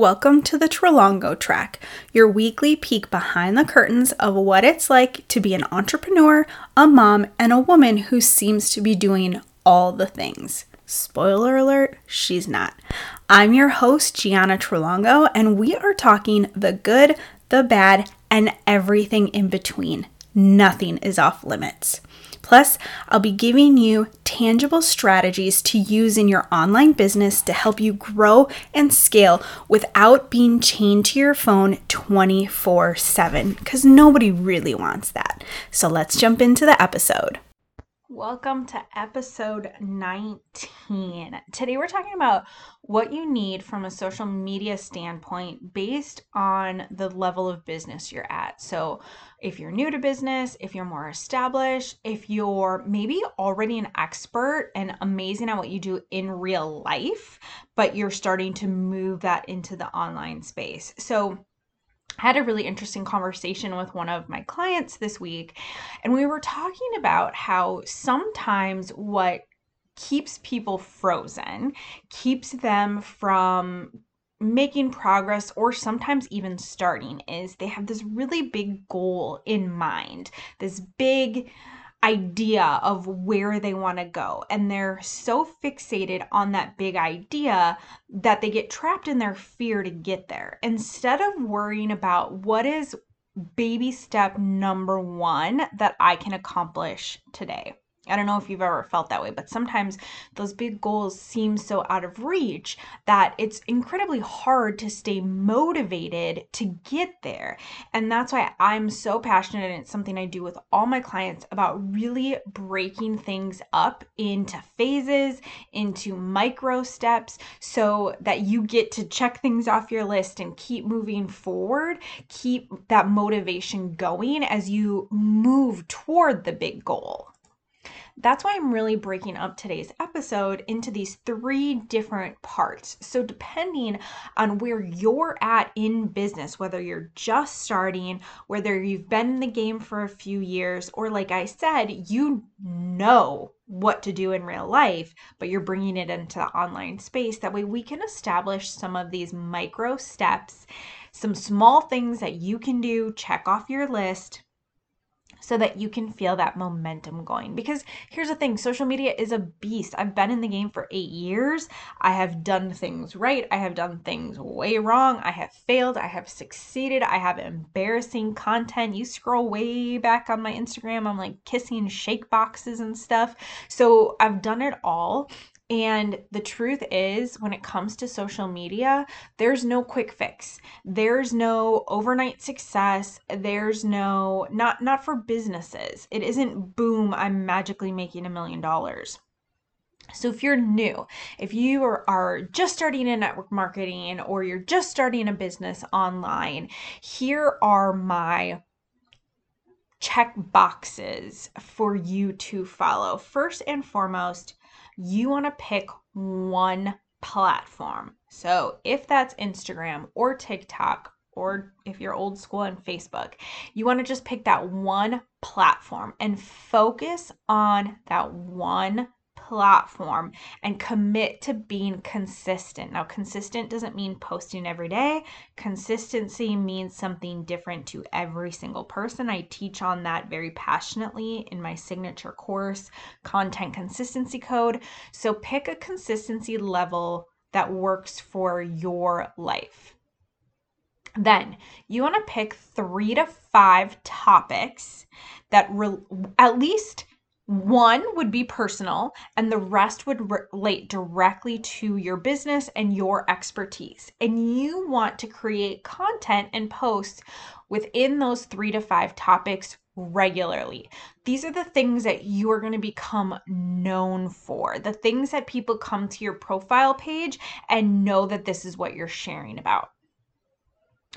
Welcome to the Tralongo Track, your weekly peek behind the curtains of what it's like to be an entrepreneur, a mom, and a woman who seems to be doing all the things. Spoiler alert, she's not. I'm your host, Giana Tralongo, and we are talking the good, the bad, and everything in between. Nothing is off limits. Plus, I'll be giving you tangible strategies to use in your online business to help you grow and scale without being chained to your phone 24 7, because nobody really wants that. So let's jump into the episode. Welcome to episode 19. Today we're talking about what you need from a social media standpoint based on the level of business you're at. So, if you're new to business, if you're more established, if you're maybe already an expert and amazing at what you do in real life, but you're starting to move that into the online space. So, I had a really interesting conversation with one of my clients this week, and we were talking about how sometimes what keeps people frozen, keeps them from making progress or sometimes even starting is they have this really big goal in mind, this big idea of where they want to go. And they're so fixated on that big idea that they get trapped in their fear to get there. Instead of worrying about what is baby step number one that I can accomplish today. I don't know if you've ever felt that way, but sometimes those big goals seem so out of reach that it's incredibly hard to stay motivated to get there. And that's why I'm so passionate, and it's something I do with all my clients about really breaking things up into phases, into micro steps, so that you get to check things off your list and keep moving forward, keep that motivation going as you move toward the big goal. That's why I'm really breaking up today's episode into these three different parts. So, depending on where you're at in business, whether you're just starting, whether you've been in the game for a few years, or like I said, you know what to do in real life, but you're bringing it into the online space. That way, we can establish some of these micro steps, some small things that you can do, check off your list so that you can feel that momentum going. Because here's the thing social media is a beast. I've been in the game for eight years. I have done things right. I have done things way wrong. I have failed. I have succeeded. I have embarrassing content. You scroll way back on my Instagram, I'm like kissing shake boxes and stuff. So I've done it all. And the truth is, when it comes to social media, there's no quick fix. There's no overnight success. There's no not not for businesses. It isn't boom, I'm magically making a million dollars. So, if you're new, if you are, are, just starting in network marketing or you're just starting a business online, here are my check boxes for you to follow. First and foremost, you want to pick one platform. So if that's Instagram or TikTok, or if you're old school and Facebook, you want to just pick that one platform and focus on that one platform and commit to being consistent. Now, consistent doesn't mean posting every day, consistency means something different to every single person. I teach on that very passionately in my signature course, Content Consistency Code. So, pick a consistency level that works for your life. Then you want to pick three to five topics that re- at least one would be personal, and the rest would relate directly to your business and your expertise. And you want to create content and posts within those three to five topics regularly. These are the things that you are going to become known for, the things that people come to your profile page and know that this is what you're sharing about.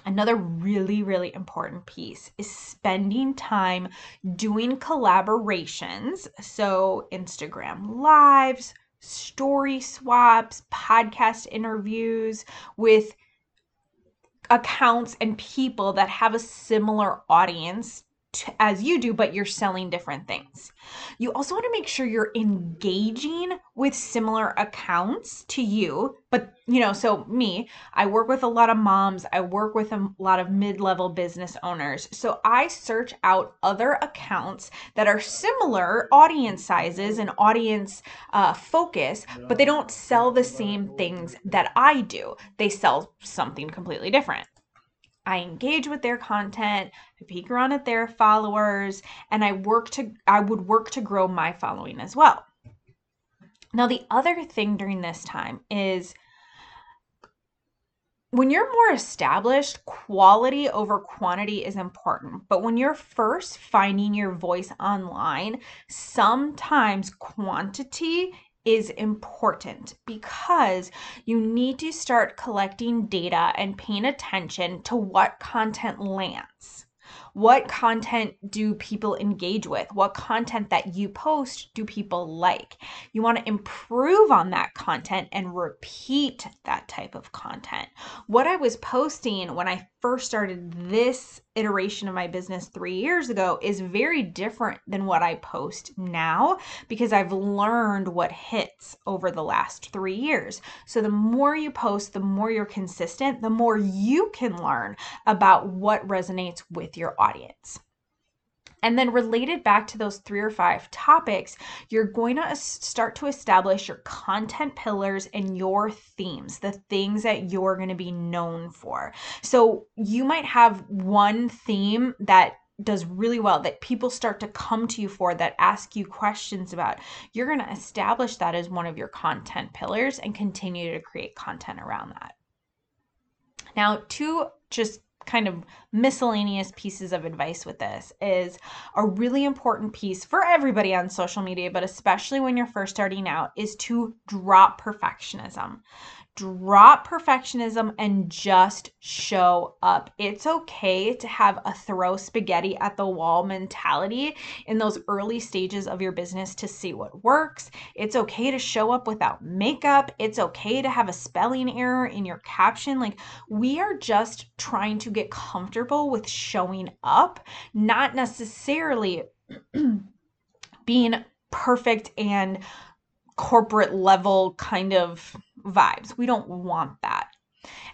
Another really, really important piece is spending time doing collaborations. So, Instagram lives, story swaps, podcast interviews with accounts and people that have a similar audience t- as you do, but you're selling different things. You also want to make sure you're engaging with similar accounts to you. But, you know, so me, I work with a lot of moms, I work with a lot of mid level business owners. So I search out other accounts that are similar audience sizes and audience uh, focus, but they don't sell the same things that I do. They sell something completely different. I engage with their content, I peek around at their followers, and I work to I would work to grow my following as well. Now the other thing during this time is when you're more established, quality over quantity is important. But when you're first finding your voice online, sometimes quantity is important because you need to start collecting data and paying attention to what content lands. What content do people engage with? What content that you post do people like? You want to improve on that content and repeat that type of content. What I was posting when I first started this iteration of my business three years ago is very different than what I post now because I've learned what hits over the last three years. So the more you post, the more you're consistent, the more you can learn about what resonates with your audience. And then related back to those three or five topics, you're going to start to establish your content pillars and your themes, the things that you're going to be known for. So you might have one theme that does really well that people start to come to you for that ask you questions about you're going to establish that as one of your content pillars and continue to create content around that now two just kind of miscellaneous pieces of advice with this is a really important piece for everybody on social media, but especially when you're first starting out, is to drop perfectionism drop perfectionism and just show up. It's okay to have a throw spaghetti at the wall mentality in those early stages of your business to see what works. It's okay to show up without makeup. It's okay to have a spelling error in your caption. Like, we are just trying to get comfortable with showing up, not necessarily being perfect and corporate level kind of vibes. We don't want that.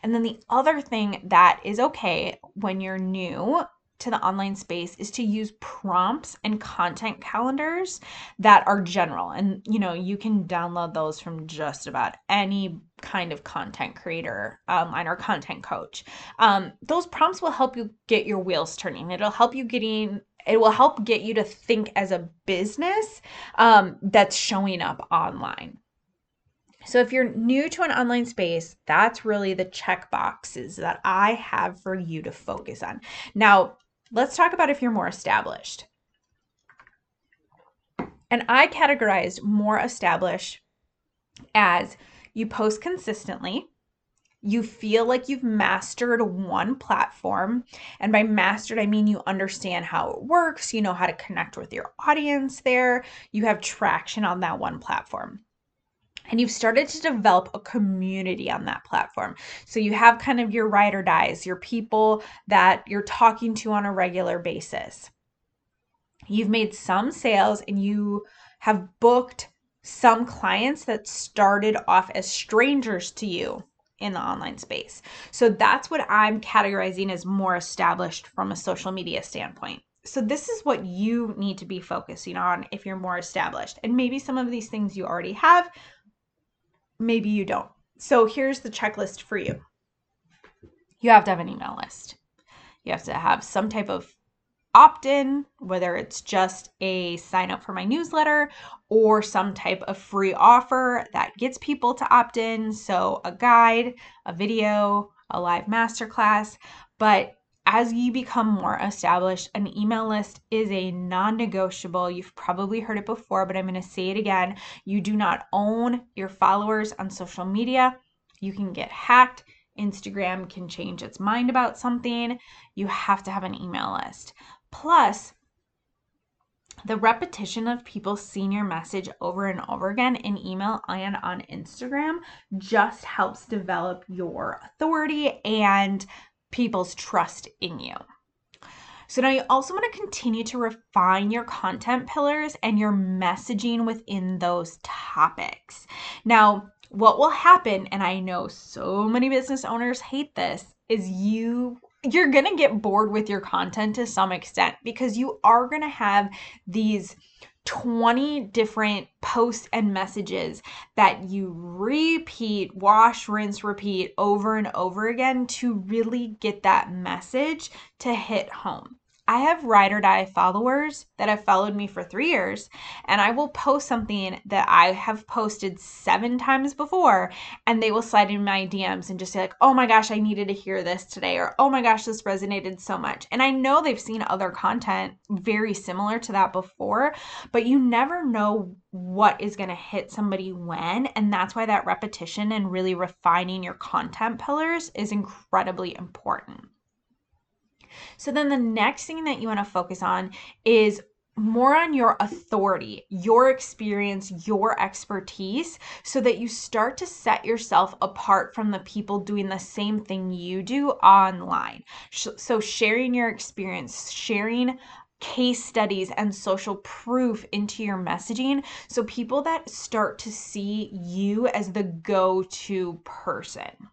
And then the other thing that is okay when you're new to the online space is to use prompts and content calendars that are general. And you know, you can download those from just about any kind of content creator online or content coach. Um, those prompts will help you get your wheels turning. It'll help you getting it will help get you to think as a business um, that's showing up online. So, if you're new to an online space, that's really the check boxes that I have for you to focus on. Now, let's talk about if you're more established. And I categorized more established as you post consistently, you feel like you've mastered one platform. And by mastered, I mean you understand how it works, you know how to connect with your audience there, you have traction on that one platform. And you've started to develop a community on that platform. So you have kind of your ride or dies, your people that you're talking to on a regular basis. You've made some sales and you have booked some clients that started off as strangers to you in the online space. So that's what I'm categorizing as more established from a social media standpoint. So this is what you need to be focusing on if you're more established. And maybe some of these things you already have, maybe you don't. So here's the checklist for you. You have to have an email list. You have to have some type of opt in, whether it's just a sign up for my newsletter or some type of free offer that gets people to opt in. So, a guide, a video, a live masterclass. But as you become more established, an email list is a non negotiable. You've probably heard it before, but I'm going to say it again. You do not own your followers on social media. You can get hacked. Instagram can change its mind about something. You have to have an email list. Plus, the repetition of people seeing your message over and over again in email and on Instagram just helps develop your authority and people's trust in you. So now you also want to continue to refine your content pillars and your messaging within those topics. Now, what will happen, and I know so many business owners hate this, is you you're going to get bored with your content to some extent because you are going to have these 20 different posts and messages that you repeat, wash, rinse, repeat over and over again to really get that message to hit home. I have ride or die followers that have followed me for three years, and I will post something that I have posted seven times before, and they will slide in my DMs and just say, like, oh my gosh, I needed to hear this today, or oh my gosh, this resonated so much. And I know they've seen other content very similar to that before, but you never know what is going to hit somebody when. And that's why that repetition and really refining your content pillars is incredibly important. So then the next thing that you want to focus on is more on your authority, your experience, your expertise, so that you start to set yourself apart from the people doing the same thing you do online. So, sharing your experience, sharing case studies and social proof into your messaging. So, people that start to see you as the go to person.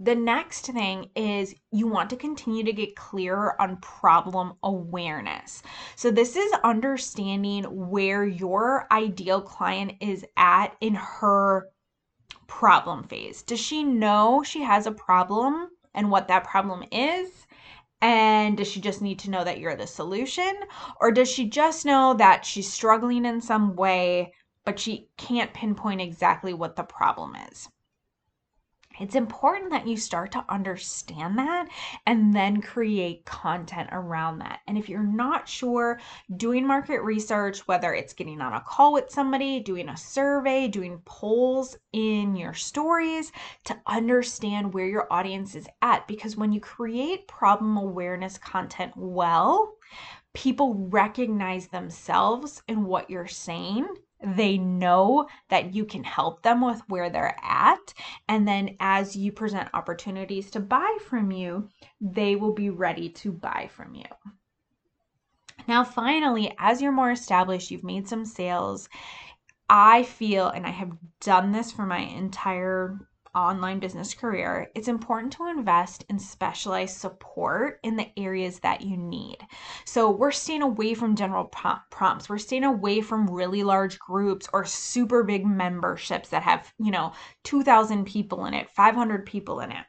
The next thing is you want to continue to get clearer on problem awareness. So, this is understanding where your ideal client is at in her problem phase. Does she know she has a problem and what that problem is? And does she just need to know that you're the solution? Or does she just know that she's struggling in some way, but she can't pinpoint exactly what the problem is? It's important that you start to understand that and then create content around that. And if you're not sure, doing market research, whether it's getting on a call with somebody, doing a survey, doing polls in your stories to understand where your audience is at. Because when you create problem awareness content well, people recognize themselves in what you're saying they know that you can help them with where they're at. And then as you present opportunities to buy from you, they will be ready to buy from you. Now, finally, as you're more established, you've made some sales. I feel, and I have done this for my entire online business career, it's important to invest in specialized support in the areas that you need. So we're staying away from general prompts. We're staying away from really large groups or super big memberships that have, you know, 2,000 people in it, 500 people in it.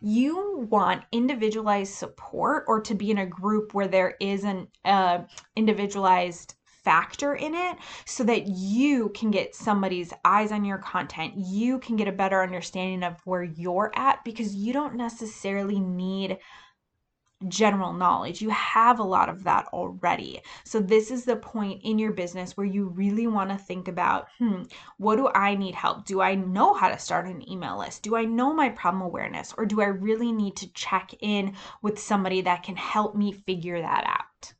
You want individualized support or to be in a group where there is an uh, individualized factor in it so that you can get somebody's eyes on your content. You can get a better understanding of where you're at because you don't necessarily need general knowledge. You have a lot of that already. So, this is the point in your business where you really want to think about hmm, what do I need help? Do I know how to start an email list? Do I know my problem awareness? Or do I really need to check in with somebody that can help me figure that out?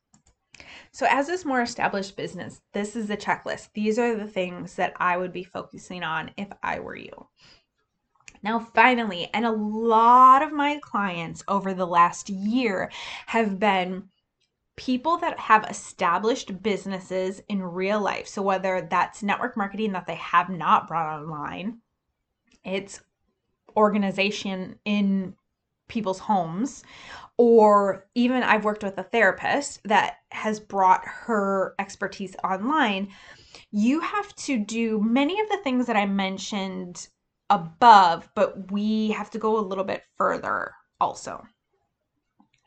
So, as this more established business, this is the checklist. These are the things that I would be focusing on if I were you. Now, finally, and a lot of my clients over the last year have been people that have established businesses in real life. So, whether that's network marketing that they have not brought online, it's organization in people's homes, or even I've worked with a therapist that has brought her expertise online, you have to do many of the things that I mentioned above, but we have to go a little bit further also.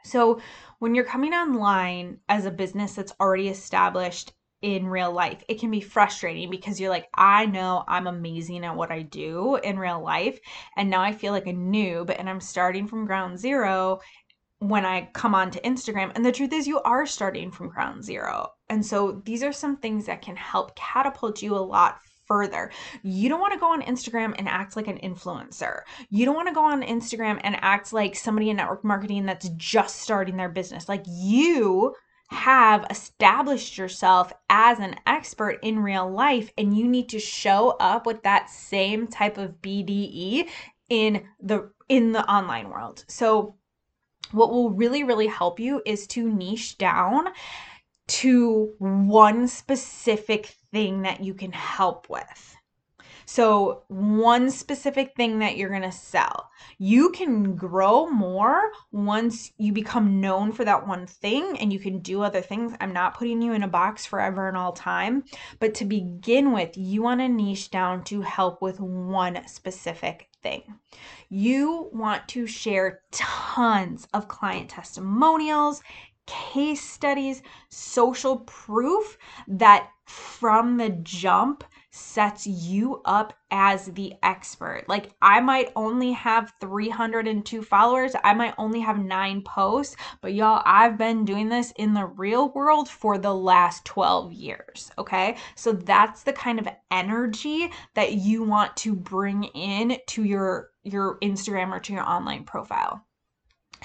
So, when you're coming online as a business that's already established in real life, it can be frustrating because you're like, I know I'm amazing at what I do in real life. And now I feel like a noob and I'm starting from ground zero when I come onto Instagram. And the truth is, you are starting from ground zero. And so these are some things that can help catapult you a lot further. You don't want to go on Instagram and act like an influencer. You don't want to go on Instagram and act like somebody in network marketing that's just starting their business. Like you have established yourself as an expert in real life and you need to show up with that same type of BDE in the in the online world. So what will really, really help you is to niche down to one specific thing that you can help with. So, one specific thing that you're going to sell. You can grow more once you become known for that one thing and you can do other things. I'm not putting you in a box forever and all time, but to begin with, you want to niche down to help with one specific thing. You want to share tons of client testimonials, case studies, social proof that from the jump sets you up as the expert. Like I might only have 302 followers, I might only have 9 posts, but y'all I've been doing this in the real world for the last 12 years, okay? So that's the kind of energy that you want to bring in to your your Instagram or to your online profile.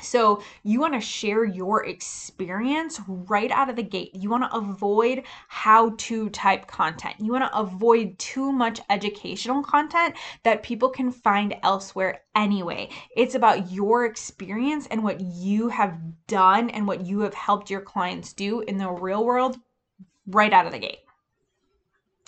So, you want to share your experience right out of the gate. You want to avoid how to type content. You want to avoid too much educational content that people can find elsewhere anyway. It's about your experience and what you have done and what you have helped your clients do in the real world right out of the gate.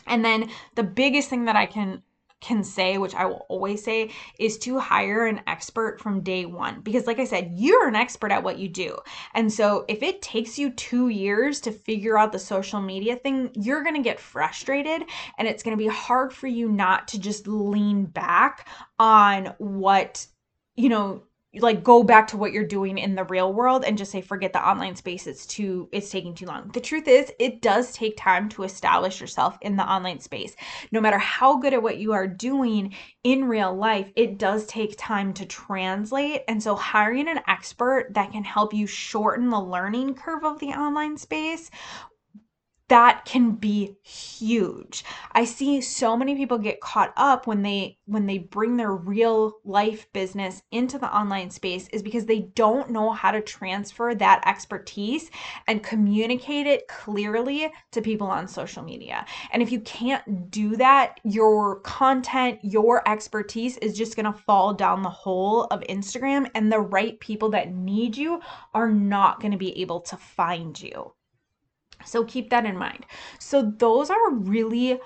And then the biggest thing that I can can say, which I will always say, is to hire an expert from day one. Because, like I said, you're an expert at what you do. And so, if it takes you two years to figure out the social media thing, you're going to get frustrated and it's going to be hard for you not to just lean back on what, you know, like go back to what you're doing in the real world and just say forget the online space. It's too it's taking too long. The truth is it does take time to establish yourself in the online space. No matter how good at what you are doing in real life it does take time to translate. And so hiring an expert that can help you shorten the learning curve of the online space that can be huge. I see so many people get caught up when they when they bring their real life business into the online space is because they don't know how to transfer that expertise and communicate it clearly to people on social media. And if you can't do that, your content, your expertise is just going to fall down the hole of Instagram and the right people that need you are not going to be able to find you. So keep that in mind. So those are really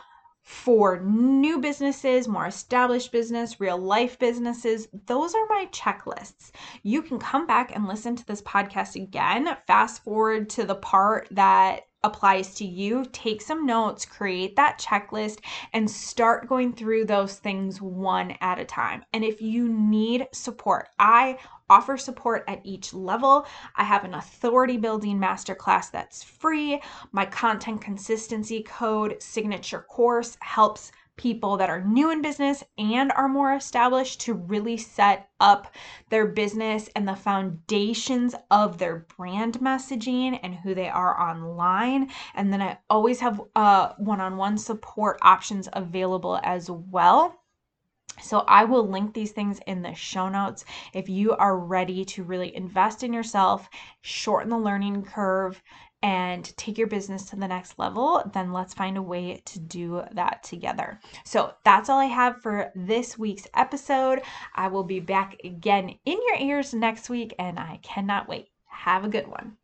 for new businesses, more established business, real life businesses. Those are my checklists. You can come back and listen to this podcast again. Fast forward to the part that applies to you. Take some notes, create that checklist, and start going through those things one at a time. And if you need support, I offer support at each level. I have an authority building masterclass that's free. My content consistency code signature course helps people that are new in business and are more established to really set up their business and the foundations of their brand messaging and who they are online. And then I always have one on one support options available as well. So I will link these things in the show notes. If you are ready to really invest in yourself, shorten the learning curve, and take your business to the next level, then let's find a way to do that together. So that's all I have for this week's episode. I will be back again in your ears next week, and I cannot wait. Have a good one.